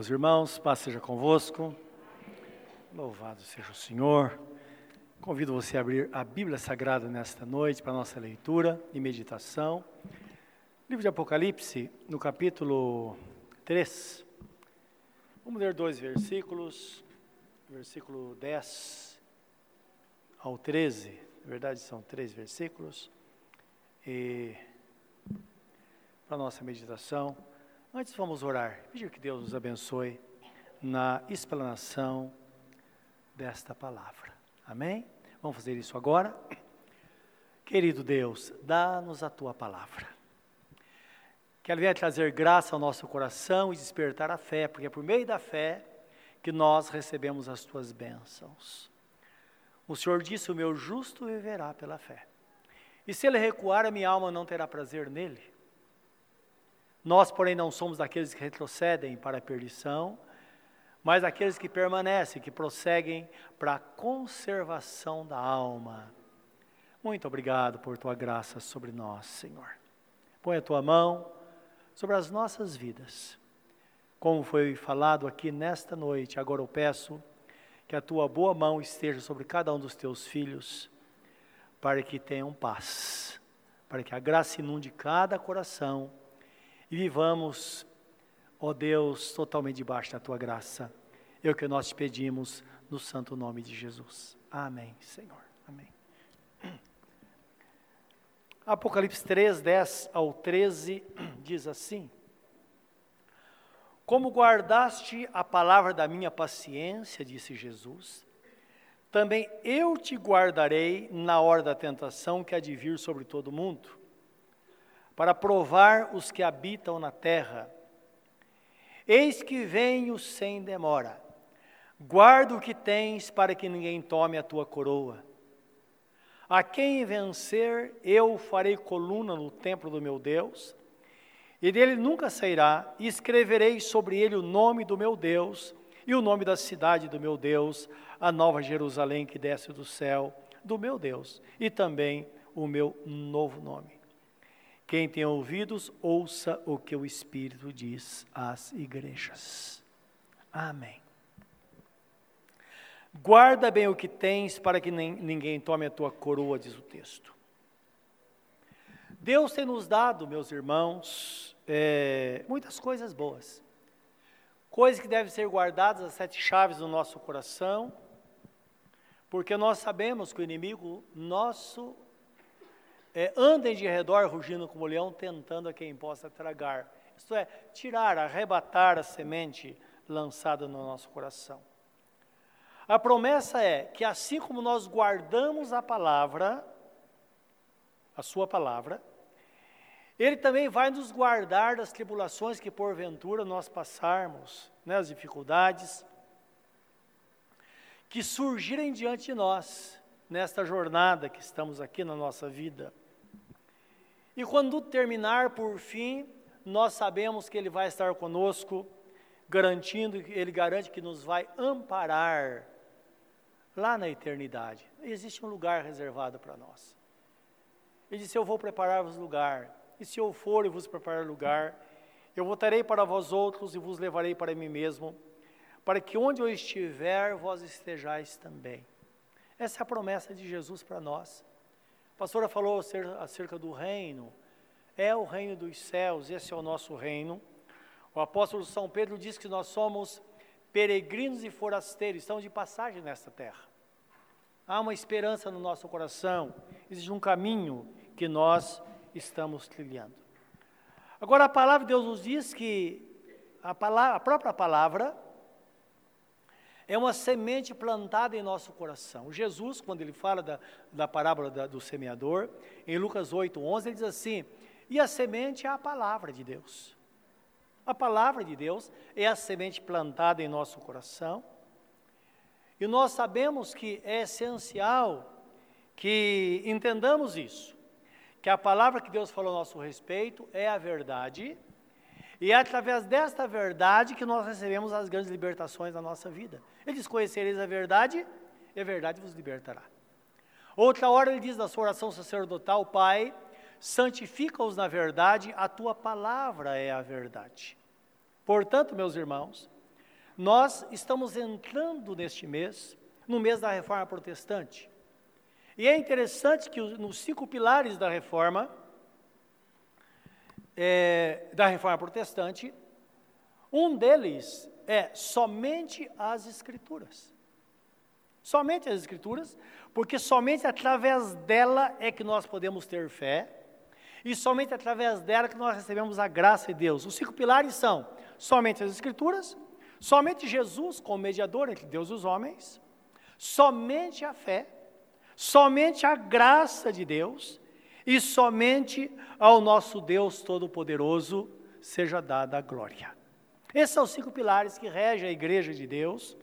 Meus irmãos, paz seja convosco. Louvado seja o Senhor. Convido você a abrir a Bíblia Sagrada nesta noite para nossa leitura e meditação. Livro de Apocalipse, no capítulo 3. Vamos ler dois versículos, versículo 10 ao 13. Na verdade, são três versículos. E para nossa meditação, Antes vamos orar, pedir que Deus nos abençoe na explanação desta palavra. Amém? Vamos fazer isso agora. Querido Deus, dá-nos a tua palavra. Que ela venha trazer graça ao nosso coração e despertar a fé, porque é por meio da fé que nós recebemos as tuas bênçãos. O Senhor disse: O meu justo viverá pela fé. E se ele recuar, a minha alma não terá prazer nele. Nós, porém, não somos daqueles que retrocedem para a perdição, mas aqueles que permanecem, que prosseguem para a conservação da alma. Muito obrigado por tua graça sobre nós, Senhor. Põe a tua mão sobre as nossas vidas. Como foi falado aqui nesta noite, agora eu peço que a tua boa mão esteja sobre cada um dos teus filhos, para que tenham paz, para que a graça inunde cada coração e vivamos, ó Deus, totalmente debaixo da tua graça. É o que nós te pedimos no santo nome de Jesus. Amém, Senhor. Amém. Apocalipse 3, 10 ao 13 diz assim: Como guardaste a palavra da minha paciência, disse Jesus, também eu te guardarei na hora da tentação que há de vir sobre todo o mundo para provar os que habitam na terra. Eis que venho sem demora. Guarda o que tens para que ninguém tome a tua coroa. A quem vencer, eu farei coluna no templo do meu Deus, e dele nunca sairá, e escreverei sobre ele o nome do meu Deus e o nome da cidade do meu Deus, a nova Jerusalém que desce do céu, do meu Deus, e também o meu novo nome. Quem tem ouvidos, ouça o que o Espírito diz às igrejas. Amém. Guarda bem o que tens, para que ninguém tome a tua coroa, diz o texto. Deus tem nos dado, meus irmãos, é, muitas coisas boas. Coisas que devem ser guardadas, as sete chaves do nosso coração, porque nós sabemos que o inimigo nosso é, andem de redor rugindo como leão, tentando a quem possa tragar. Isto é, tirar, arrebatar a semente lançada no nosso coração. A promessa é que assim como nós guardamos a palavra, a sua palavra, ele também vai nos guardar das tribulações que porventura nós passarmos, né, as dificuldades que surgirem diante de nós nesta jornada que estamos aqui na nossa vida. E quando terminar, por fim, nós sabemos que Ele vai estar conosco, garantindo, Ele garante que nos vai amparar lá na eternidade. Existe um lugar reservado para nós. Ele disse: Eu vou preparar-vos lugar, e se eu for e vos preparar lugar, eu voltarei para vós outros e vos levarei para mim mesmo, para que onde eu estiver, vós estejais também. Essa é a promessa de Jesus para nós. Pastora falou acerca do reino. É o reino dos céus, esse é o nosso reino. O apóstolo São Pedro diz que nós somos peregrinos e forasteiros, estamos de passagem nesta terra. Há uma esperança no nosso coração, existe um caminho que nós estamos trilhando. Agora, a palavra de Deus nos diz que a, palavra, a própria palavra é uma semente plantada em nosso coração. Jesus, quando ele fala da, da parábola da, do semeador, em Lucas 8, 11, ele diz assim: e a semente é a palavra de Deus. A palavra de Deus é a semente plantada em nosso coração. E nós sabemos que é essencial que entendamos isso, que a palavra que Deus falou a nosso respeito é a verdade, e é através desta verdade que nós recebemos as grandes libertações da nossa vida. Ele diz: Conhecereis a verdade, e a verdade vos libertará. Outra hora ele diz na sua oração sacerdotal: Pai, santifica-os na verdade, a tua palavra é a verdade. Portanto, meus irmãos, Nós estamos entrando neste mês, no mês da reforma protestante. E é interessante que nos cinco pilares da reforma, é, da reforma protestante, um deles é somente as Escrituras. Somente as Escrituras, porque somente através dela é que nós podemos ter fé, e somente através dela que nós recebemos a graça de Deus. Os cinco pilares são somente as Escrituras, somente Jesus como mediador entre Deus e os homens, somente a fé, somente a graça de Deus e somente ao nosso Deus Todo-Poderoso seja dada a glória. Esses são os cinco pilares que regem a igreja de Deus,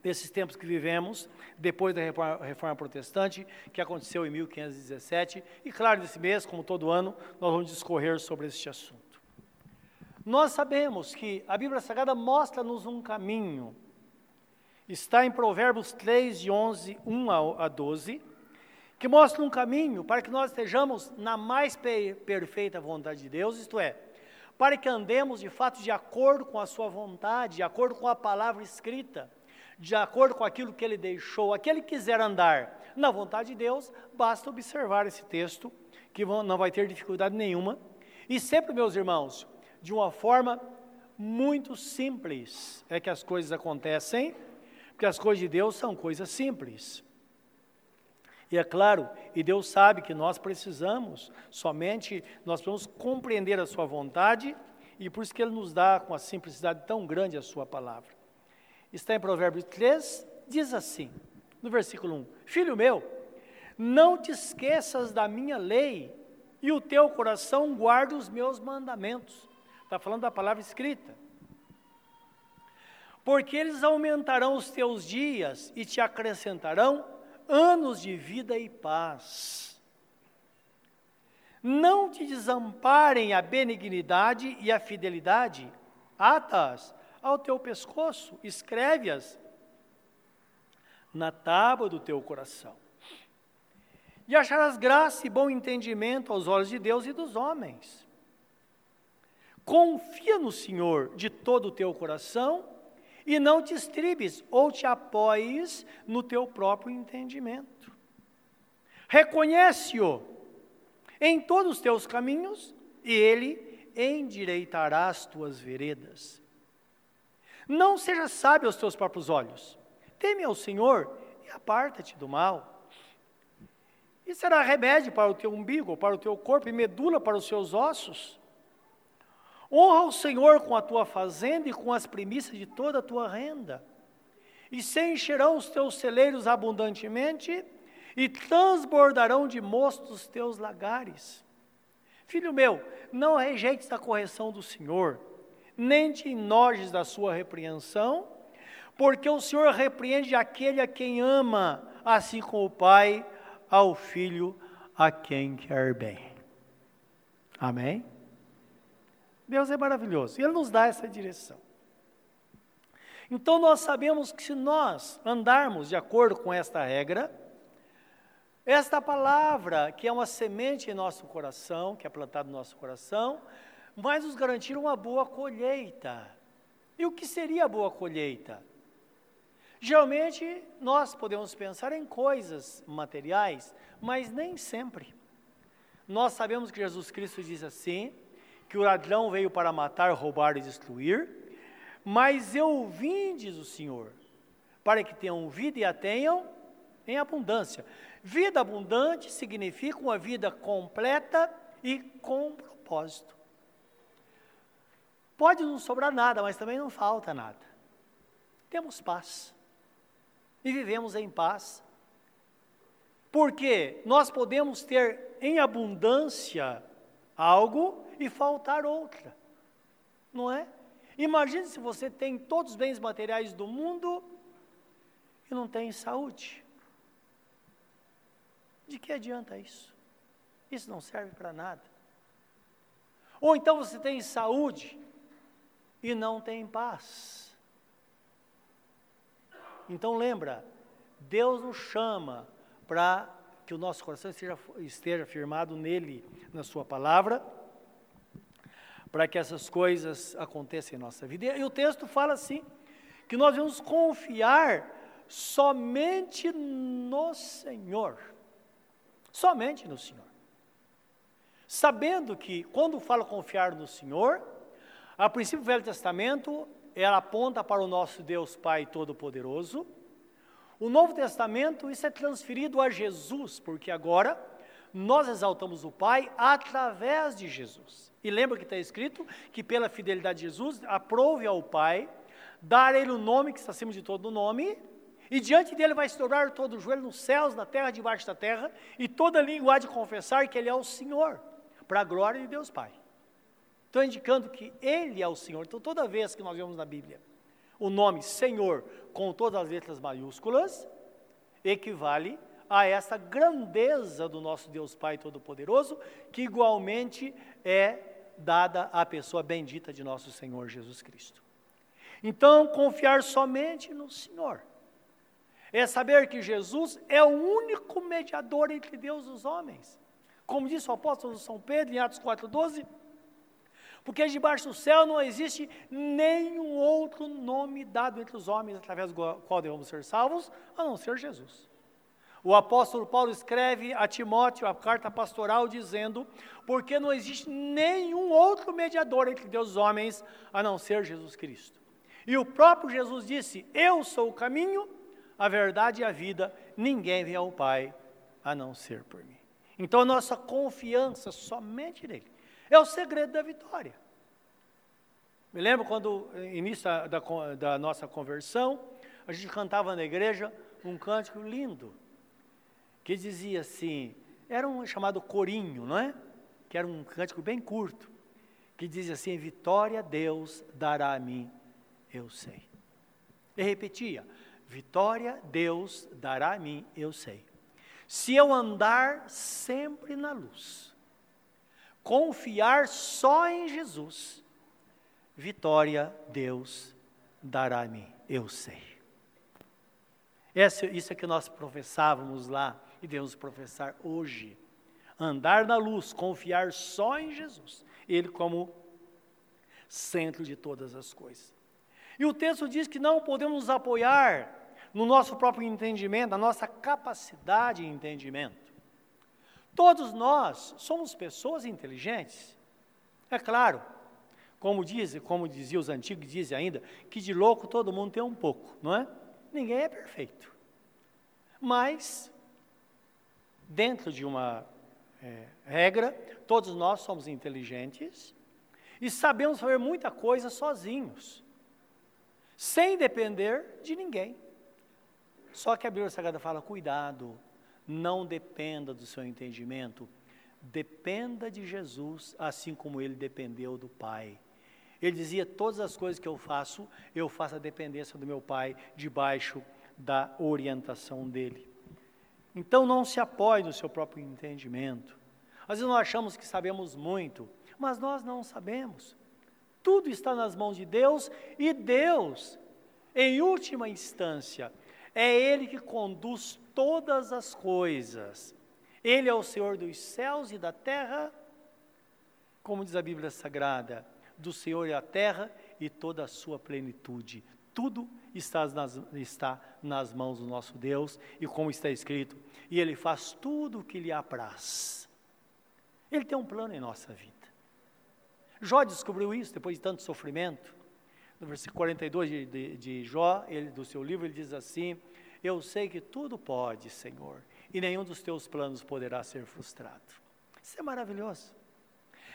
desses tempos que vivemos, depois da reforma, reforma, protestante, que aconteceu em 1517. E claro, nesse mês, como todo ano, nós vamos discorrer sobre este assunto. Nós sabemos que a Bíblia Sagrada mostra-nos um caminho. Está em Provérbios 3, de 11, 1 a 12, que mostra um caminho para que nós estejamos na mais perfeita vontade de Deus, isto é, para que andemos de fato de acordo com a Sua vontade, de acordo com a palavra escrita, de acordo com aquilo que Ele deixou. Aquele que quiser andar na vontade de Deus, basta observar esse texto, que não vai ter dificuldade nenhuma. E sempre, meus irmãos, de uma forma muito simples é que as coisas acontecem, porque as coisas de Deus são coisas simples. E é claro, e Deus sabe que nós precisamos, somente nós precisamos compreender a Sua vontade, e por isso que Ele nos dá com a simplicidade tão grande a Sua palavra. Está em Provérbios 3, diz assim, no versículo 1: Filho meu, não te esqueças da minha lei, e o teu coração guarda os meus mandamentos. Está falando da palavra escrita. Porque eles aumentarão os teus dias e te acrescentarão anos de vida e paz. Não te desamparem a benignidade e a fidelidade, atas ao teu pescoço, escreve-as na tábua do teu coração. E acharás graça e bom entendimento aos olhos de Deus e dos homens. Confia no Senhor de todo o teu coração e não te estribes ou te apoies no teu próprio entendimento. Reconhece-o em todos os teus caminhos e ele endireitará as tuas veredas. Não seja sábio aos teus próprios olhos. Teme ao Senhor e aparta-te do mal. E será remédio para o teu umbigo, para o teu corpo e medula para os seus ossos. Honra o Senhor com a tua fazenda e com as primícias de toda a tua renda. E se encherão os teus celeiros abundantemente, e transbordarão de mosto os teus lagares. Filho meu, não rejeites a correção do Senhor, nem te enojes da sua repreensão, porque o Senhor repreende aquele a quem ama, assim como o Pai ao Filho a quem quer bem. Amém? Deus é maravilhoso e Ele nos dá essa direção. Então nós sabemos que se nós andarmos de acordo com esta regra, esta palavra, que é uma semente em nosso coração, que é plantada no nosso coração, vai nos garantir uma boa colheita. E o que seria a boa colheita? Geralmente nós podemos pensar em coisas materiais, mas nem sempre. Nós sabemos que Jesus Cristo diz assim: que o ladrão veio para matar, roubar e destruir, mas eu vim, diz o Senhor, para que tenham vida e a tenham em abundância. Vida abundante significa uma vida completa e com propósito. Pode não sobrar nada, mas também não falta nada. Temos paz. E vivemos em paz. Porque nós podemos ter em abundância algo e faltar outra. Não é? Imagine se você tem todos os bens materiais do mundo e não tem saúde. De que adianta isso? Isso não serve para nada. Ou então você tem saúde e não tem paz. Então lembra, Deus nos chama para que o nosso coração esteja, esteja firmado nele, na sua palavra, para que essas coisas aconteçam em nossa vida. E o texto fala assim: que nós devemos confiar somente no Senhor. Somente no Senhor. Sabendo que, quando fala confiar no Senhor, a princípio do Velho Testamento, ela aponta para o nosso Deus Pai Todo-Poderoso. O Novo Testamento, isso é transferido a Jesus, porque agora nós exaltamos o Pai através de Jesus. E lembra que está escrito que pela fidelidade de Jesus, aprove ao Pai dar Ele o nome que está acima de todo nome, e diante dele vai se dobrar todo o joelho nos céus, na terra, debaixo da terra, e toda língua há de confessar que Ele é o Senhor para a glória de Deus Pai. Estou indicando que Ele é o Senhor. Então, toda vez que nós vemos na Bíblia o nome Senhor com todas as letras maiúsculas, equivale a essa grandeza do nosso Deus Pai Todo-Poderoso, que igualmente é dada à pessoa bendita de nosso Senhor Jesus Cristo. Então, confiar somente no Senhor é saber que Jesus é o único mediador entre Deus e os homens. Como disse o apóstolo São Pedro em Atos 4,12, porque debaixo do céu não existe nenhum outro nome dado entre os homens através do qual devemos ser salvos, a não ser Jesus. O apóstolo Paulo escreve a Timóteo a carta pastoral dizendo: porque não existe nenhum outro mediador entre Deus e os homens a não ser Jesus Cristo. E o próprio Jesus disse: Eu sou o caminho, a verdade e a vida, ninguém vem ao Pai a não ser por mim. Então, a nossa confiança somente nele é o segredo da vitória. Me lembro quando, início da, da, da nossa conversão, a gente cantava na igreja um cântico lindo, que dizia assim, era um chamado corinho, não é? Que era um cântico bem curto, que dizia assim: Vitória Deus dará a mim, eu sei. E repetia: Vitória Deus dará a mim, eu sei. Se eu andar sempre na luz, confiar só em Jesus, vitória Deus dará a mim, eu sei. Essa, isso é que nós professávamos lá e devemos professar hoje. Andar na luz, confiar só em Jesus, Ele como centro de todas as coisas. E o texto diz que não podemos nos apoiar no nosso próprio entendimento, na nossa capacidade de entendimento. Todos nós somos pessoas inteligentes. É claro, como diz, como dizia os antigos, dizem ainda, que de louco todo mundo tem um pouco, não é? Ninguém é perfeito. Mas, dentro de uma é, regra, todos nós somos inteligentes e sabemos fazer muita coisa sozinhos, sem depender de ninguém. Só que a Bíblia Sagrada fala: cuidado, não dependa do seu entendimento, dependa de Jesus, assim como ele dependeu do Pai. Ele dizia: todas as coisas que eu faço, eu faço a dependência do meu Pai, debaixo da orientação dele. Então não se apoie no seu próprio entendimento. Às vezes nós achamos que sabemos muito, mas nós não sabemos. Tudo está nas mãos de Deus e Deus, em última instância, é Ele que conduz todas as coisas. Ele é o Senhor dos céus e da terra, como diz a Bíblia Sagrada, do Senhor e a terra e toda a sua plenitude. Tudo está nas, está nas mãos do nosso Deus, e como está escrito, e Ele faz tudo o que lhe apraz. Ele tem um plano em nossa vida. Jó descobriu isso depois de tanto sofrimento no versículo 42 de, de, de Jó, ele, do seu livro, ele diz assim: Eu sei que tudo pode, Senhor, e nenhum dos teus planos poderá ser frustrado. Isso é maravilhoso.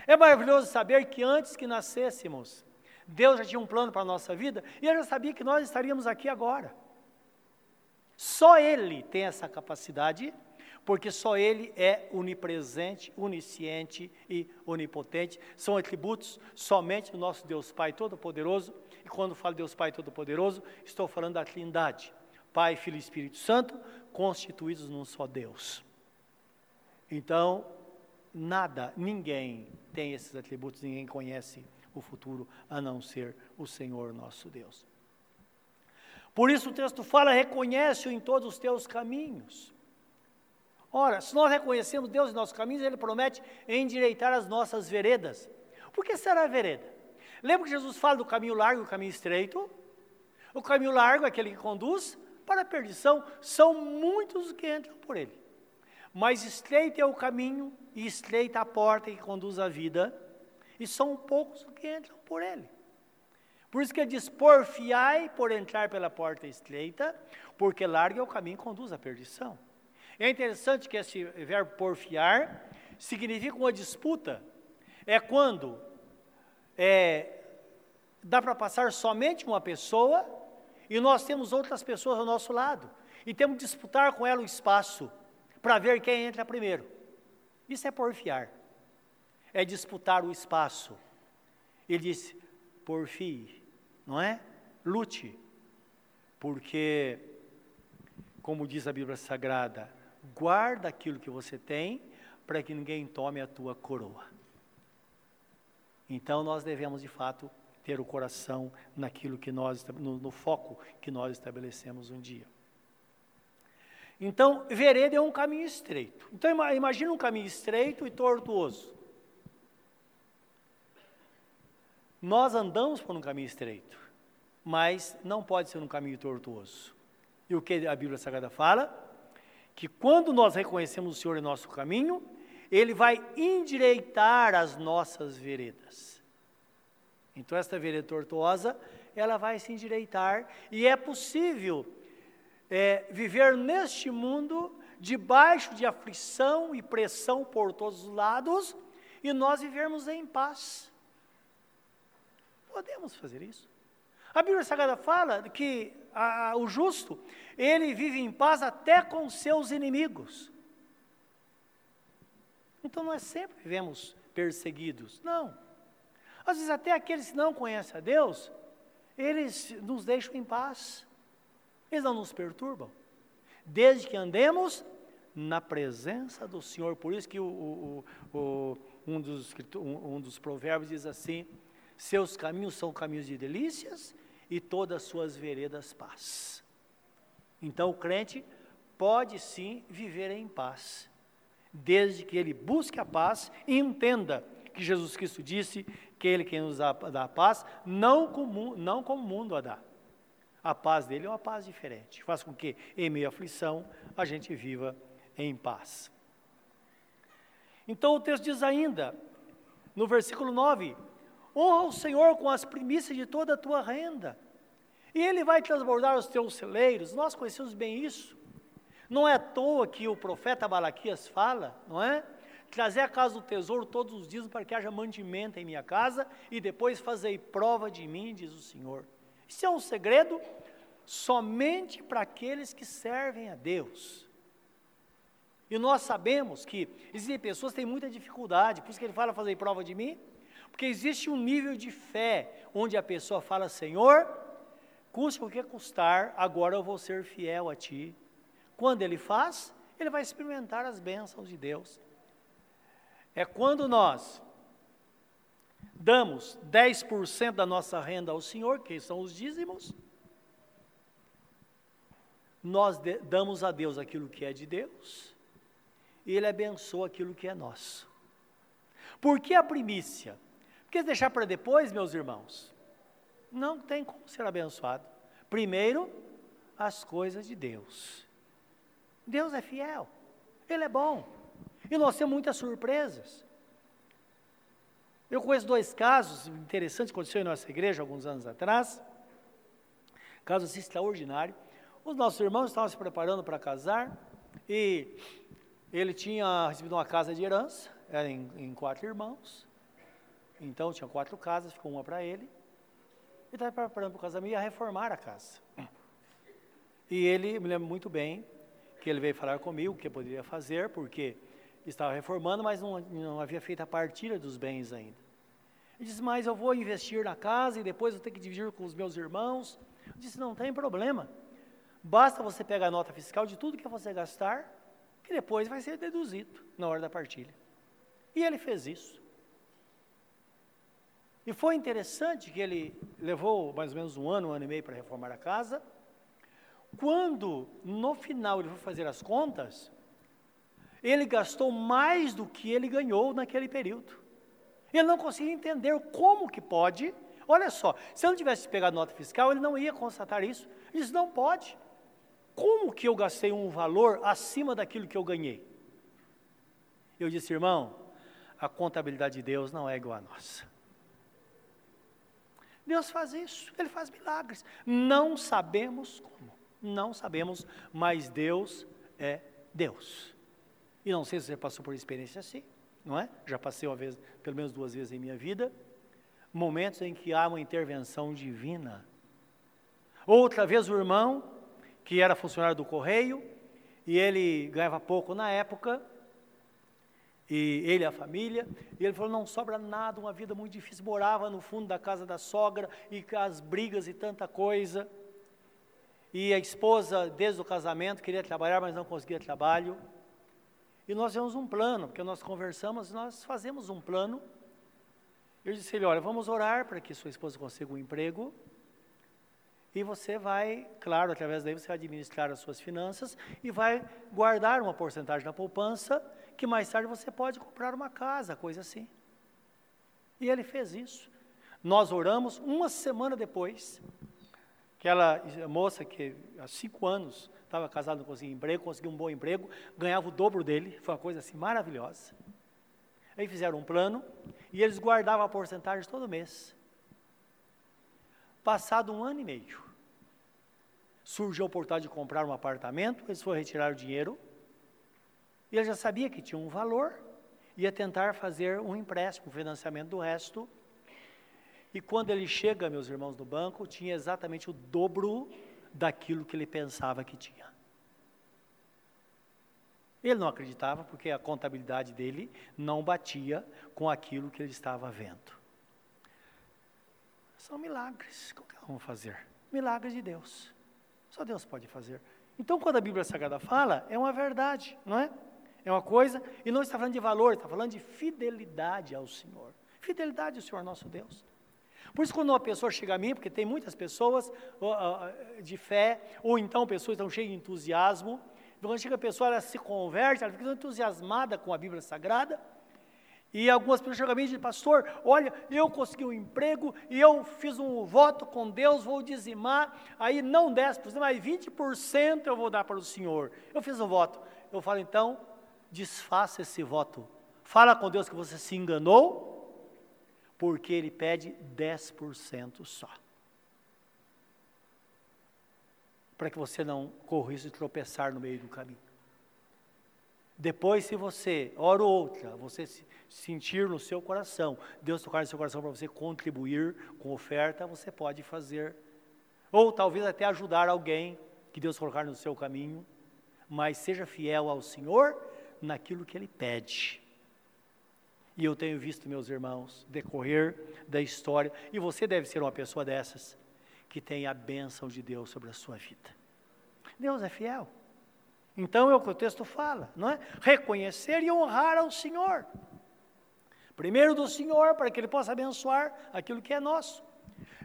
É maravilhoso saber que antes que nascêssemos, Deus já tinha um plano para a nossa vida e Ele já sabia que nós estaríamos aqui agora. Só Ele tem essa capacidade porque só Ele é onipresente, onisciente e onipotente. São atributos somente do nosso Deus Pai Todo-Poderoso. E quando falo Deus Pai Todo-Poderoso, estou falando da Trindade: Pai, Filho e Espírito Santo, constituídos num só Deus. Então, nada, ninguém tem esses atributos, ninguém conhece o futuro a não ser o Senhor nosso Deus. Por isso o texto fala: reconhece-o em todos os teus caminhos. Ora, se nós reconhecemos Deus em nossos caminhos, Ele promete endireitar as nossas veredas. Por que será vereda? Lembra que Jesus fala do caminho largo e o caminho estreito? O caminho largo é aquele que conduz para a perdição, são muitos que entram por ele. Mas estreito é o caminho e estreita a porta que conduz à vida, e são poucos que entram por ele. Por isso que diz: porfiai por entrar pela porta estreita, porque largo é o caminho que conduz à perdição. É interessante que esse verbo porfiar significa uma disputa. É quando é, dá para passar somente uma pessoa e nós temos outras pessoas ao nosso lado. E temos que disputar com ela o espaço para ver quem entra primeiro. Isso é porfiar. É disputar o espaço. Ele disse: porfie, não é? Lute. Porque, como diz a Bíblia Sagrada, guarda aquilo que você tem para que ninguém tome a tua coroa. Então nós devemos de fato ter o coração naquilo que nós, no, no foco que nós estabelecemos um dia. Então, vereda é um caminho estreito. Então, imagina um caminho estreito e tortuoso. Nós andamos por um caminho estreito, mas não pode ser um caminho tortuoso. E o que a Bíblia Sagrada fala? Que quando nós reconhecemos o Senhor em nosso caminho, Ele vai endireitar as nossas veredas. Então, esta vereda tortuosa, ela vai se endireitar, e é possível é, viver neste mundo debaixo de aflição e pressão por todos os lados, e nós vivermos em paz. Podemos fazer isso. A Bíblia Sagrada fala que a, o justo, ele vive em paz até com seus inimigos. Então nós sempre vivemos perseguidos. Não. Às vezes até aqueles que não conhecem a Deus, eles nos deixam em paz. Eles não nos perturbam. Desde que andemos na presença do Senhor. Por isso que o, o, o, um, dos, um, dos provérbios diz assim: seus caminhos são caminhos de delícias e todas as suas veredas paz. Então o crente pode sim viver em paz, desde que ele busque a paz e entenda que Jesus Cristo disse que Ele quem nos dá, dá a paz, não como, não como o mundo a dá. A paz dele é uma paz diferente, faz com que, em meio à aflição, a gente viva em paz. Então o texto diz ainda, no versículo 9: honra o Senhor com as primícias de toda a tua renda, e Ele vai transbordar os teus celeiros. Nós conhecemos bem isso. Não é à toa que o profeta Balaquias fala, não é? Trazer a casa do tesouro todos os dias para que haja mantimento em minha casa e depois fazei prova de mim, diz o Senhor. Isso é um segredo somente para aqueles que servem a Deus. E nós sabemos que existem pessoas que têm muita dificuldade, por isso que ele fala fazer prova de mim, porque existe um nível de fé onde a pessoa fala: Senhor, custe o que custar, agora eu vou ser fiel a Ti. Quando ele faz, ele vai experimentar as bênçãos de Deus é quando nós damos 10% da nossa renda ao Senhor, que são os dízimos, nós damos a Deus aquilo que é de Deus, e Ele abençoa aquilo que é nosso. Por que a primícia? Porque deixar para depois, meus irmãos, não tem como ser abençoado. Primeiro, as coisas de Deus. Deus é fiel, Ele é bom. E nós temos muitas surpresas. Eu conheço dois casos interessantes que aconteceram em nossa igreja alguns anos atrás. Caso assim extraordinário. Os nossos irmãos estavam se preparando para casar e ele tinha recebido uma casa de herança, era em, em quatro irmãos. Então tinha quatro casas, ficou uma para ele. Ele estava preparando para o casamento e ia reformar a casa. E ele, me lembro muito bem, que ele veio falar comigo o que poderia fazer, porque estava reformando, mas não, não havia feito a partilha dos bens ainda. Ele disse, mas eu vou investir na casa e depois vou ter que dividir com os meus irmãos. Eu disse, não tem problema. Basta você pegar a nota fiscal de tudo que você gastar, que depois vai ser deduzido na hora da partilha. E ele fez isso. E foi interessante que ele levou mais ou menos um ano, um ano e meio para reformar a casa. Quando, no final, ele foi fazer as contas, ele gastou mais do que ele ganhou naquele período. Ele não conseguia entender como que pode. Olha só, se eu não tivesse pegado nota fiscal, ele não ia constatar isso. Ele disse, não pode. Como que eu gastei um valor acima daquilo que eu ganhei? Eu disse, irmão, a contabilidade de Deus não é igual à nossa. Deus faz isso, Ele faz milagres. Não sabemos como, não sabemos, mas Deus é Deus. E não sei se você passou por experiência assim, não é? Já passei uma vez, pelo menos duas vezes em minha vida, momentos em que há uma intervenção divina. Outra vez o irmão, que era funcionário do correio, e ele ganhava pouco na época, e ele e a família, e ele falou, não sobra nada, uma vida muito difícil, morava no fundo da casa da sogra, e as brigas e tanta coisa, e a esposa, desde o casamento, queria trabalhar, mas não conseguia trabalho, e nós temos um plano, porque nós conversamos, nós fazemos um plano, eu disse ele, olha, vamos orar para que sua esposa consiga um emprego, e você vai, claro, através daí você vai administrar as suas finanças, e vai guardar uma porcentagem na poupança, que mais tarde você pode comprar uma casa, coisa assim. E ele fez isso. Nós oramos uma semana depois, aquela moça que há cinco anos estava casada, não conseguia emprego, conseguiu um bom emprego, ganhava o dobro dele, foi uma coisa assim maravilhosa. Aí fizeram um plano e eles guardavam a porcentagem todo mês. Passado um ano e meio, surgiu a oportunidade de comprar um apartamento, eles foram retirar o dinheiro, e ele já sabia que tinha um valor, ia tentar fazer um empréstimo, um financiamento do resto. E quando ele chega, meus irmãos, no banco, tinha exatamente o dobro daquilo que ele pensava que tinha. Ele não acreditava porque a contabilidade dele não batia com aquilo que ele estava vendo. São milagres. Como que vamos fazer? Milagres de Deus. Só Deus pode fazer. Então, quando a Bíblia Sagrada fala, é uma verdade, não é? É uma coisa, e não está falando de valor, está falando de fidelidade ao Senhor. Fidelidade ao Senhor nosso Deus. Por isso, quando uma pessoa chega a mim, porque tem muitas pessoas uh, de fé, ou então pessoas estão cheias de entusiasmo, quando chega a pessoa, ela se converte, ela fica entusiasmada com a Bíblia Sagrada, e algumas pessoas chegam a mim e dizem, pastor, olha, eu consegui um emprego e eu fiz um voto com Deus, vou dizimar, aí não 10%, mas 20% eu vou dar para o Senhor. Eu fiz um voto. Eu falo, então, desfaça esse voto. Fala com Deus que você se enganou, porque Ele pede 10% só. Para que você não corra risco de tropeçar no meio do caminho. Depois, se você, hora ou outra, você sentir no seu coração, Deus tocar no seu coração para você contribuir com oferta, você pode fazer. Ou talvez até ajudar alguém que Deus colocar no seu caminho, mas seja fiel ao Senhor naquilo que ele pede. E eu tenho visto, meus irmãos, decorrer da história, e você deve ser uma pessoa dessas, que tem a bênção de Deus sobre a sua vida. Deus é fiel. Então é o que o texto fala, não é? Reconhecer e honrar ao Senhor. Primeiro do Senhor, para que Ele possa abençoar aquilo que é nosso.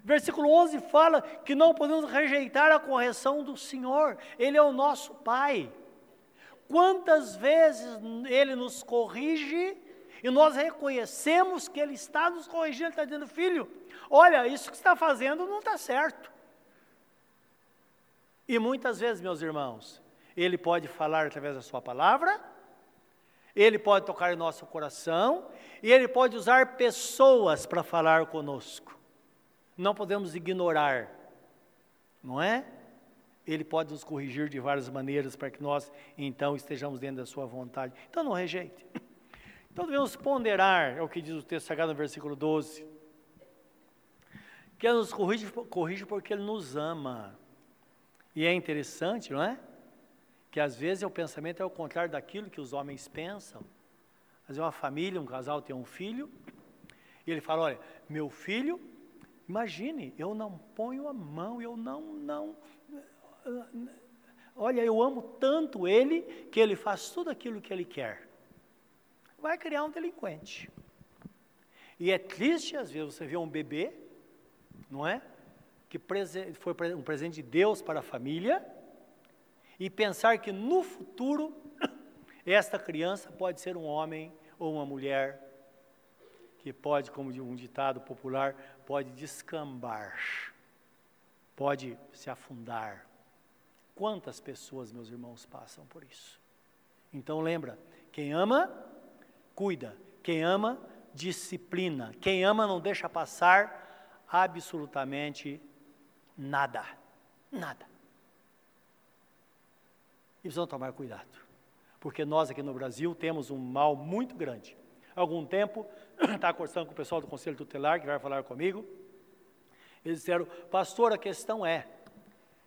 Versículo 11 fala que não podemos rejeitar a correção do Senhor, Ele é o nosso Pai. Quantas vezes Ele nos corrige e nós reconhecemos que Ele está nos corrigindo, Ele está dizendo, filho, olha, isso que está fazendo não está certo. E muitas vezes, meus irmãos, Ele pode falar através da Sua palavra, Ele pode tocar em nosso coração, e Ele pode usar pessoas para falar conosco. Não podemos ignorar, não é? Ele pode nos corrigir de várias maneiras para que nós, então, estejamos dentro da Sua vontade. Então, não rejeite. Então, devemos ponderar, é o que diz o texto sagrado no versículo 12, que Ele nos corrige, corrige porque Ele nos ama. E é interessante, não é? Que às vezes o pensamento é o contrário daquilo que os homens pensam. Às vezes uma família, um casal tem um filho, e ele fala, olha, meu filho, imagine, eu não ponho a mão, eu não, não, olha, eu amo tanto ele que ele faz tudo aquilo que ele quer. Vai criar um delinquente. E é triste, às vezes, você vê um bebê, não é? Que foi um presente de Deus para a família, e pensar que no futuro, esta criança pode ser um homem ou uma mulher que pode, como um ditado popular, pode descambar, pode se afundar. Quantas pessoas, meus irmãos, passam por isso? Então lembra, quem ama, cuida. Quem ama, disciplina. Quem ama não deixa passar absolutamente nada. Nada. E precisam tomar cuidado. Porque nós aqui no Brasil temos um mal muito grande. Há algum tempo, estava conversando com o pessoal do Conselho Tutelar, que vai falar comigo. Eles disseram, pastor, a questão é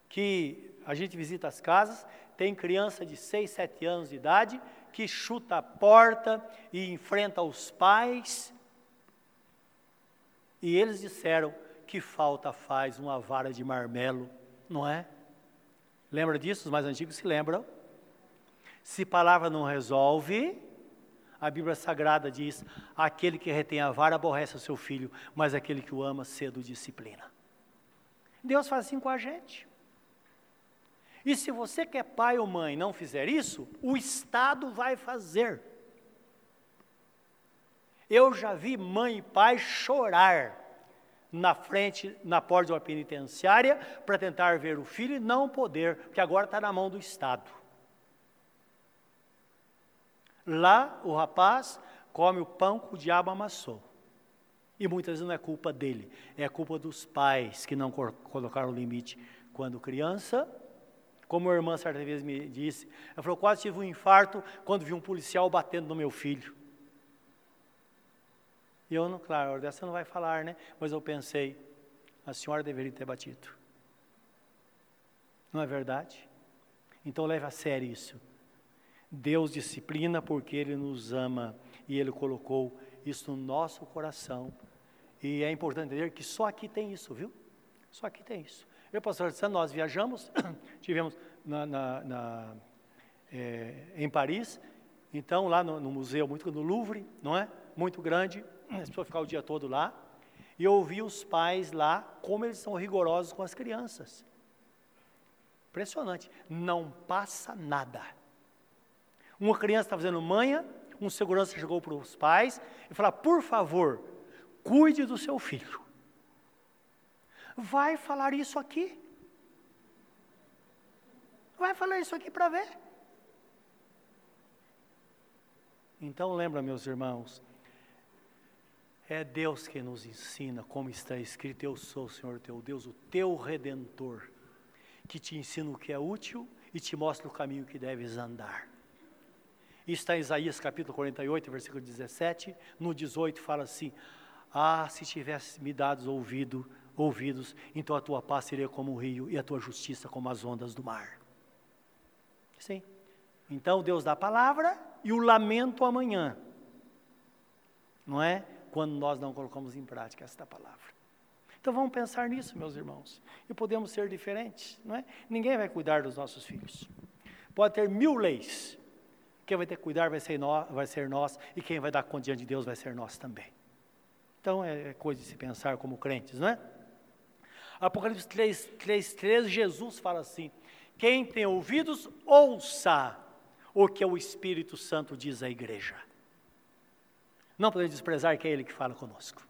que a gente visita as casas, tem criança de 6, 7 anos de idade que chuta a porta e enfrenta os pais. E eles disseram que falta faz uma vara de marmelo, não é? Lembra disso? Os mais antigos se lembram. Se palavra não resolve, a Bíblia Sagrada diz: aquele que retém a vara aborrece o seu filho, mas aquele que o ama cedo disciplina. Deus faz assim com a gente. E se você que é pai ou mãe não fizer isso, o Estado vai fazer. Eu já vi mãe e pai chorar na frente, na porta de uma penitenciária, para tentar ver o filho e não poder, porque agora está na mão do Estado. Lá, o rapaz come o pão que o diabo amassou. E muitas vezes não é culpa dele, é culpa dos pais que não colocaram limite quando criança como a irmã certa vez me disse, ela falou: quase tive um infarto quando vi um policial batendo no meu filho. E eu, claro, dessa não vai falar, né? Mas eu pensei: a senhora deveria ter batido. Não é verdade? Então leve a sério isso. Deus disciplina porque Ele nos ama e Ele colocou isso no nosso coração. E é importante entender que só aqui tem isso, viu? Só aqui tem isso. Eu, pastor Santos, nós viajamos, tivemos na, na, na é, em Paris, então lá no, no, museu, muito no Louvre, não é? Muito grande, as pessoas ficavam o dia todo lá, e eu ouvi os pais lá, como eles são rigorosos com as crianças. Impressionante, não passa nada. Uma criança está fazendo manha, um segurança chegou para os pais e falou: por favor, cuide do seu filho. Vai falar isso aqui. Vai falar isso aqui para ver. Então lembra, meus irmãos, é Deus que nos ensina, como está escrito: Eu sou o Senhor teu Deus, o teu redentor, que te ensina o que é útil e te mostra o caminho que deves andar. Isso está em Isaías capítulo 48, versículo 17. No 18 fala assim: Ah, se tivesse me dado ouvido, ouvidos, então a tua paz seria como o rio e a tua justiça como as ondas do mar. Sim. Então Deus dá a palavra e o lamento amanhã. Não é? Quando nós não colocamos em prática esta palavra. Então vamos pensar nisso, meus irmãos. E podemos ser diferentes, não é? Ninguém vai cuidar dos nossos filhos. Pode ter mil leis. Quem vai ter que cuidar vai ser, nós, vai ser nós, e quem vai dar conta diante de Deus vai ser nós também. Então é, é coisa de se pensar como crentes, não é? Apocalipse 3, 3, 3, Jesus fala assim: Quem tem ouvidos, ouça o que o Espírito Santo diz à igreja. Não podemos desprezar que é Ele que fala conosco.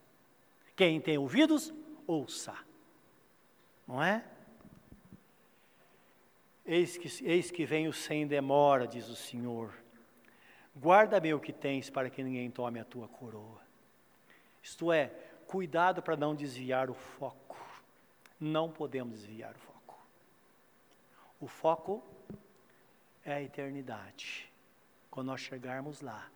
Quem tem ouvidos, ouça. Não é? Eis que, eis que venho sem demora, diz o Senhor. Guarda-me o que tens para que ninguém tome a tua coroa. Isto é, cuidado para não desviar o foco não podemos desviar o foco. O foco é a eternidade. Quando nós chegarmos lá.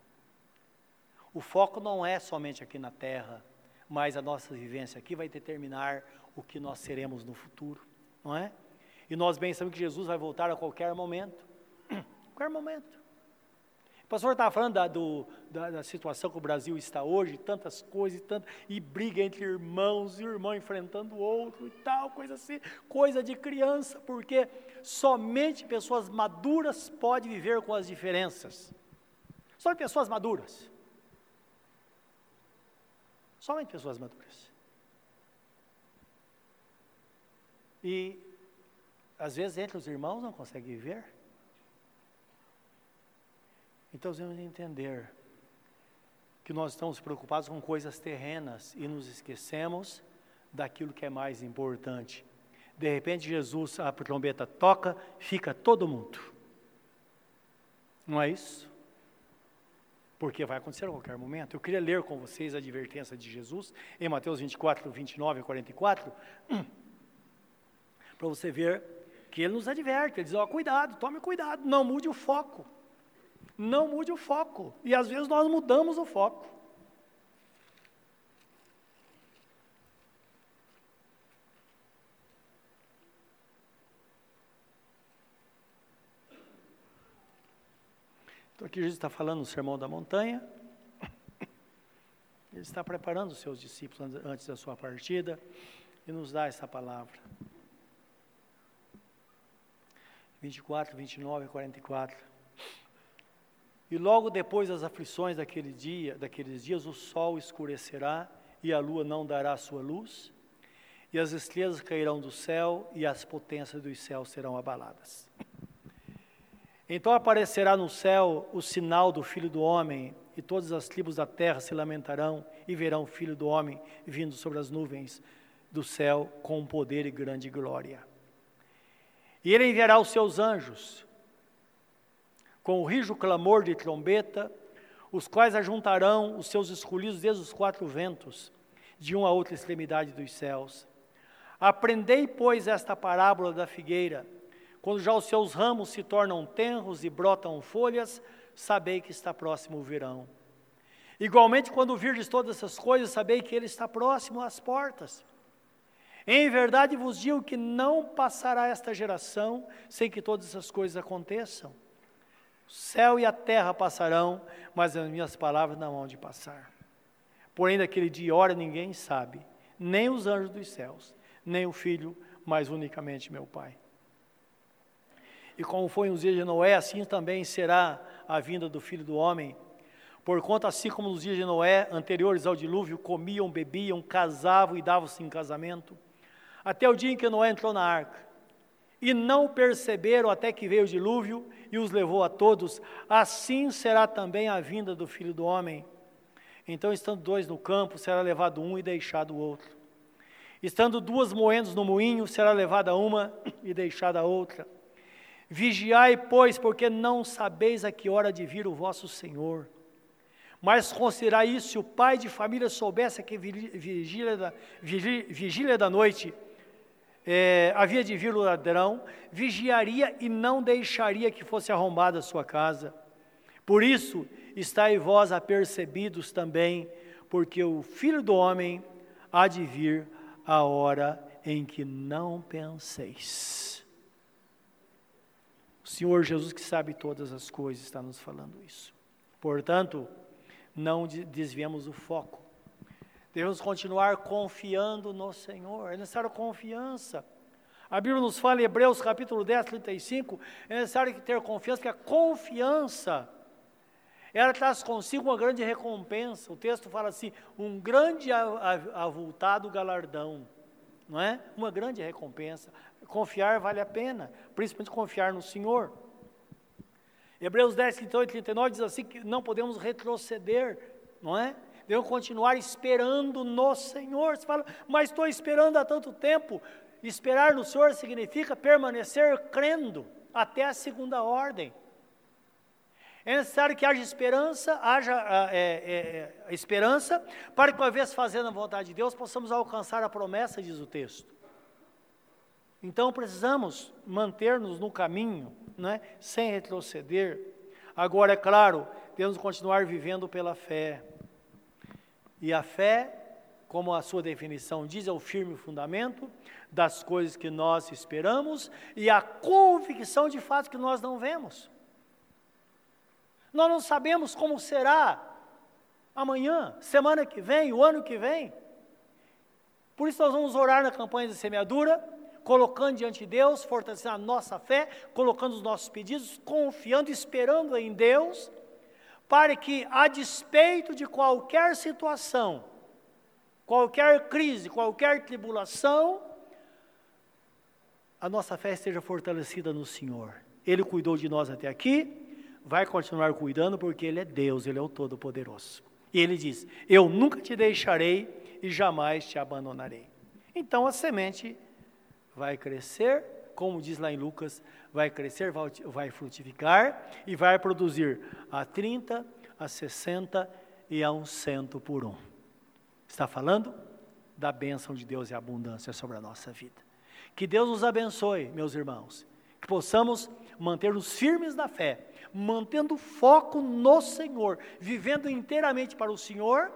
O foco não é somente aqui na terra, mas a nossa vivência aqui vai determinar o que nós seremos no futuro, não é? E nós bem sabemos que Jesus vai voltar a qualquer momento. qualquer momento. O pastor estava falando da, do, da, da, situação que o Brasil está hoje, tantas coisas, e, e briga entre irmãos, e o irmão enfrentando o outro e tal, coisa assim, coisa de criança, porque somente pessoas maduras podem viver com as diferenças. Só pessoas maduras. Somente pessoas maduras. E às vezes entre os irmãos não conseguem viver. Então, devemos entender que nós estamos preocupados com coisas terrenas e nos esquecemos daquilo que é mais importante. De repente, Jesus, a trombeta toca, fica todo mundo. Não é isso? Porque vai acontecer a qualquer momento. Eu queria ler com vocês a advertência de Jesus em Mateus 24, 29 e 44, para você ver que ele nos adverte. Ele diz: ó, cuidado, tome cuidado, não mude o foco. Não mude o foco. E às vezes nós mudamos o foco. Então aqui Jesus está falando no Sermão da Montanha. Ele está preparando os seus discípulos antes da sua partida e nos dá essa palavra. 24, 29 e 44. E logo depois das aflições daquele dia, daqueles dias, o sol escurecerá e a lua não dará sua luz, e as estrelas cairão do céu e as potências dos céus serão abaladas. Então aparecerá no céu o sinal do Filho do Homem, e todas as tribos da terra se lamentarão e verão o Filho do Homem vindo sobre as nuvens do céu com poder e grande glória. E ele enviará os seus anjos, com o rijo clamor de trombeta, os quais ajuntarão os seus escolhidos desde os quatro ventos, de uma outra extremidade dos céus. Aprendei, pois, esta parábola da figueira. Quando já os seus ramos se tornam tenros e brotam folhas, sabei que está próximo o verão. Igualmente, quando virdes todas essas coisas, sabei que ele está próximo às portas. Em verdade vos digo que não passará esta geração sem que todas essas coisas aconteçam. O céu e a terra passarão, mas as minhas palavras não hão de passar. Porém, daquele dia e hora ninguém sabe, nem os anjos dos céus, nem o Filho, mas unicamente meu Pai. E como foi nos dias de Noé, assim também será a vinda do Filho do Homem. Porquanto, assim como nos dias de Noé, anteriores ao dilúvio, comiam, bebiam, casavam e davam-se em casamento, até o dia em que Noé entrou na arca. E não perceberam até que veio o dilúvio e os levou a todos, assim será também a vinda do Filho do Homem. Então, estando dois no campo, será levado um e deixado o outro. Estando duas moendas no moinho, será levada uma e deixada a outra. Vigiai, pois, porque não sabeis a que hora de vir o vosso Senhor. Mas considerai isso, se o pai de família soubesse que vigília da, vigília da noite é, havia de vir o ladrão, vigiaria e não deixaria que fosse arrombada a sua casa. Por isso, estáis vós apercebidos também, porque o Filho do Homem há de vir a hora em que não penseis. O Senhor Jesus, que sabe todas as coisas, está nos falando isso. Portanto, não desviemos o foco. Devemos continuar confiando no Senhor. É necessário confiança. A Bíblia nos fala em Hebreus capítulo 10, 35, é necessário ter confiança, porque a confiança, ela traz consigo uma grande recompensa. O texto fala assim, um grande avultado galardão, não é? Uma grande recompensa. Confiar vale a pena, principalmente confiar no Senhor. Hebreus 10, 38 e 39 diz assim que não podemos retroceder, não é? Devemos continuar esperando no Senhor. Você fala, mas estou esperando há tanto tempo. Esperar no Senhor significa permanecer crendo até a segunda ordem. É necessário que haja esperança, haja ah, é, é, é, esperança, para que, uma vez fazendo a vontade de Deus, possamos alcançar a promessa, diz o texto. Então precisamos manter-nos no caminho, né, sem retroceder. Agora, é claro, que continuar vivendo pela fé. E a fé, como a sua definição diz, é o firme fundamento das coisas que nós esperamos e a convicção de fato que nós não vemos. Nós não sabemos como será amanhã, semana que vem, o ano que vem. Por isso nós vamos orar na campanha de semeadura, colocando diante de Deus, fortalecendo a nossa fé, colocando os nossos pedidos, confiando, esperando em Deus, para que, a despeito de qualquer situação, qualquer crise, qualquer tribulação, a nossa fé esteja fortalecida no Senhor. Ele cuidou de nós até aqui, vai continuar cuidando porque Ele é Deus, Ele é o Todo-Poderoso. E ele diz: Eu nunca te deixarei e jamais te abandonarei. Então a semente vai crescer, como diz lá em Lucas, vai crescer, vai frutificar e vai produzir a 30, a 60 e a um cento por um. Está falando da bênção de Deus e abundância sobre a nossa vida. Que Deus nos abençoe, meus irmãos, que possamos manter-nos firmes na fé, mantendo foco no Senhor, vivendo inteiramente para o Senhor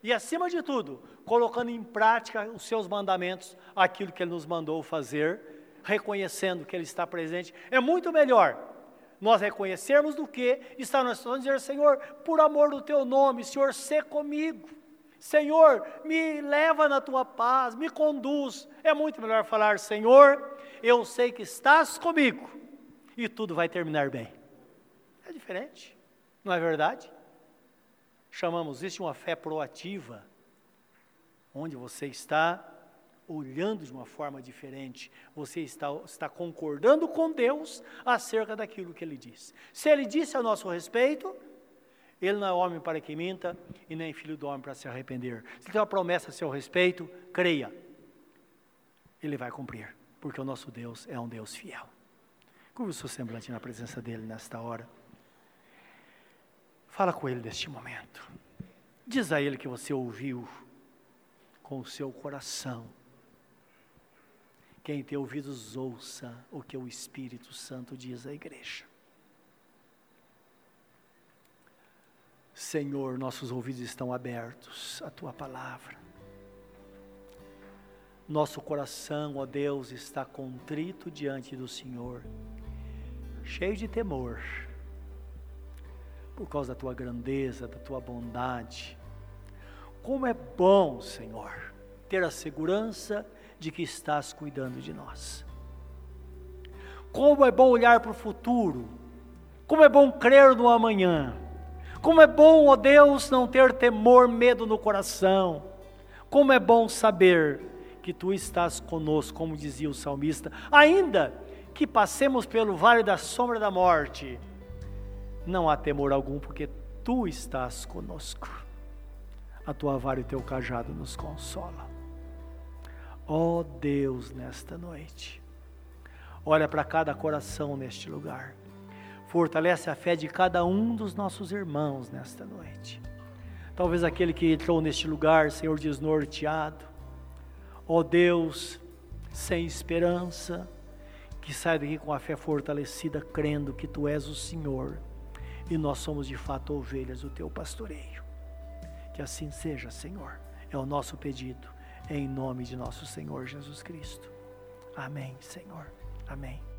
e, acima de tudo, colocando em prática os seus mandamentos, aquilo que Ele nos mandou fazer, reconhecendo que Ele está presente. É muito melhor nós reconhecermos do que estar nós dizer, Senhor, por amor do Teu nome, Senhor, sê comigo. Senhor, me leva na tua paz, me conduz. É muito melhor falar, Senhor, eu sei que estás comigo e tudo vai terminar bem. É diferente, não é verdade? Chamamos isso de uma fé proativa, onde você está olhando de uma forma diferente, você está, está concordando com Deus acerca daquilo que Ele diz. Se Ele disse a nosso respeito, Ele não é homem para que minta e nem filho do homem para se arrepender. Se tem uma promessa a seu respeito, creia, Ele vai cumprir, porque o nosso Deus é um Deus fiel. Curva o seu semblante na presença dEle nesta hora. Fala com Ele neste momento. Diz a Ele que você ouviu com o seu coração quem tem ouvidos, ouça o que o Espírito Santo diz à igreja. Senhor, nossos ouvidos estão abertos à tua palavra. Nosso coração, ó Deus, está contrito diante do Senhor, cheio de temor, por causa da tua grandeza, da tua bondade. Como é bom, Senhor, ter a segurança de que estás cuidando de nós. Como é bom olhar para o futuro, como é bom crer no amanhã, como é bom, ó Deus, não ter temor, medo no coração, como é bom saber que tu estás conosco, como dizia o salmista, ainda que passemos pelo vale da sombra da morte, não há temor algum, porque tu estás conosco. A tua vara e o teu cajado nos consola. Ó oh Deus, nesta noite, olha para cada coração neste lugar, fortalece a fé de cada um dos nossos irmãos nesta noite. Talvez aquele que entrou neste lugar, Senhor, desnorteado, ó oh Deus, sem esperança, que sai daqui com a fé fortalecida, crendo que Tu és o Senhor e nós somos de fato ovelhas do Teu pastoreio. Que assim seja, Senhor, é o nosso pedido em nome de nosso Senhor Jesus Cristo. Amém, Senhor. Amém.